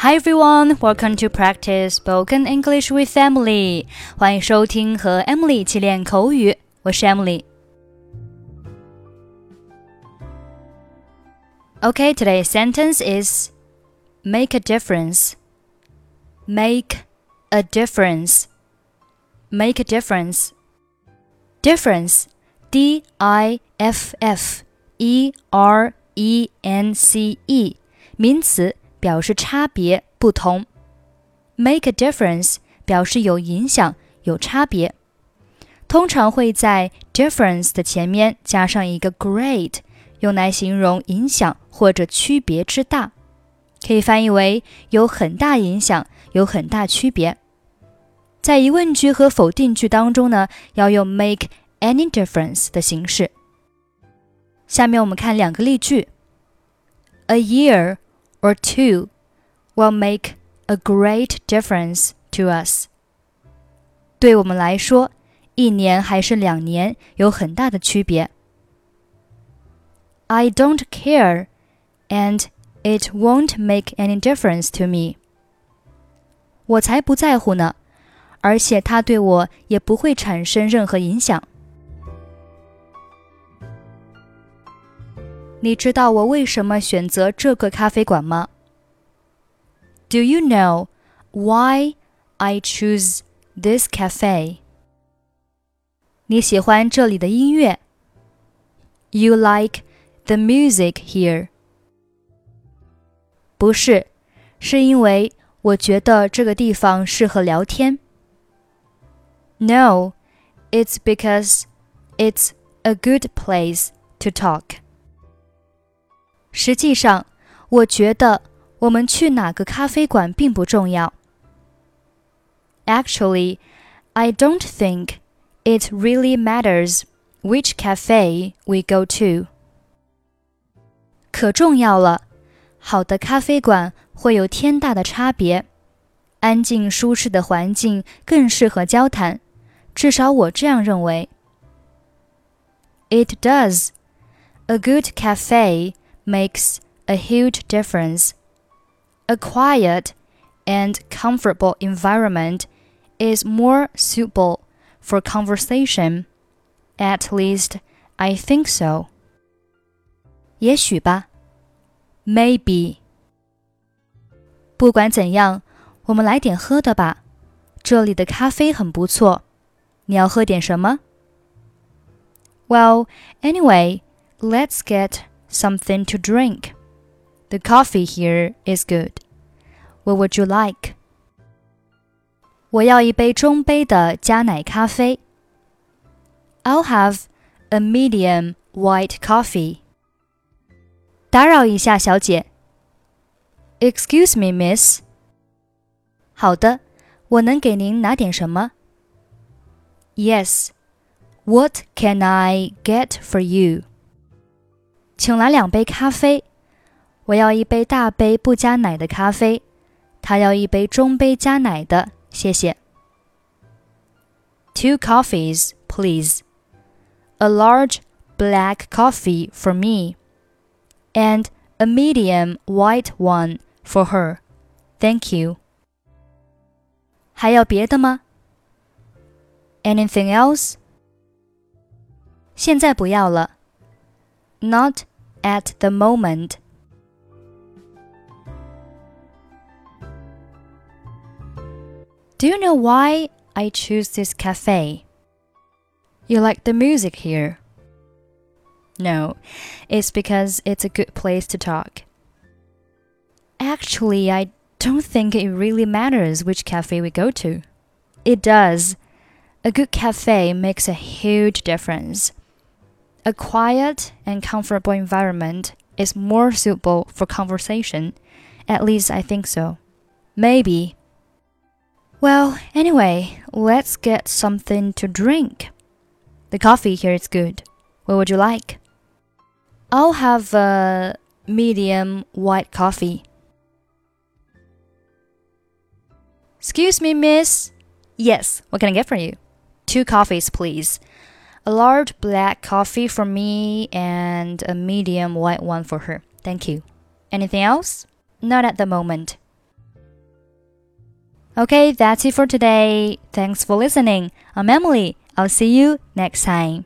Hi everyone, welcome to practice spoken English with Emily. 欢迎收听和 Emily 一起练口语，我是 Emily。Okay, today's sentence is make a difference. Make a difference. Make a difference. Difference. D I F F E R E N C E 名词。 表示差别、不同。Make a difference 表示有影响、有差别，通常会在 difference 的前面加上一个 great，用来形容影响或者区别之大，可以翻译为有很大影响、有很大区别。在疑问句和否定句当中呢，要用 make any difference 的形式。下面我们看两个例句：A year。or two will make a great difference to us. 对我们来说，一年还是两年有很大的区别。I don't care, and it won't make any difference to me. 我才不在乎呢，而且它对我也不会产生任何影响。 你知道我为什么选择这个咖啡馆吗？Do you know why I choose this cafe？你喜欢这里的音乐？You like the music here？不是，是因为我觉得这个地方适合聊天。No, it's because it's a good place to talk. 实际上，我觉得我们去哪个咖啡馆并不重要。Actually, I don't think it really matters which cafe we go to. 可重要了，好的咖啡馆会有天大的差别。安静舒适的环境更适合交谈，至少我这样认为。It does. A good cafe makes a huge difference. A quiet and comfortable environment is more suitable for conversation. At least, I think so. 也许吧，maybe。不管怎样，我们来点喝的吧。这里的咖啡很不错。你要喝点什么？Well, anyway, let's get something to drink. The coffee here is good. What would you like? 我要一杯中杯的加奶咖啡。I'll have a medium white coffee. 打扰一下，小姐。Excuse me, miss. 好的，我能给您拿点什么？Yes. What can I get for you? 请来两杯咖啡，我要一杯大杯不加奶的咖啡，他要一杯中杯加奶的，谢谢。Two coffees, please. A large black coffee for me, and a medium white one for her. Thank you. 还要别的吗？Anything else? 现在不要了。Not at the moment. Do you know why I choose this cafe? You like the music here? No, it's because it's a good place to talk. Actually, I don't think it really matters which cafe we go to. It does. A good cafe makes a huge difference. A quiet and comfortable environment is more suitable for conversation. At least I think so. Maybe. Well, anyway, let's get something to drink. The coffee here is good. What would you like? I'll have a medium white coffee. Excuse me, miss. Yes, what can I get for you? Two coffees, please a large black coffee for me and a medium white one for her. Thank you. Anything else? Not at the moment. Okay, that's it for today. Thanks for listening. I'm Emily. I'll see you next time.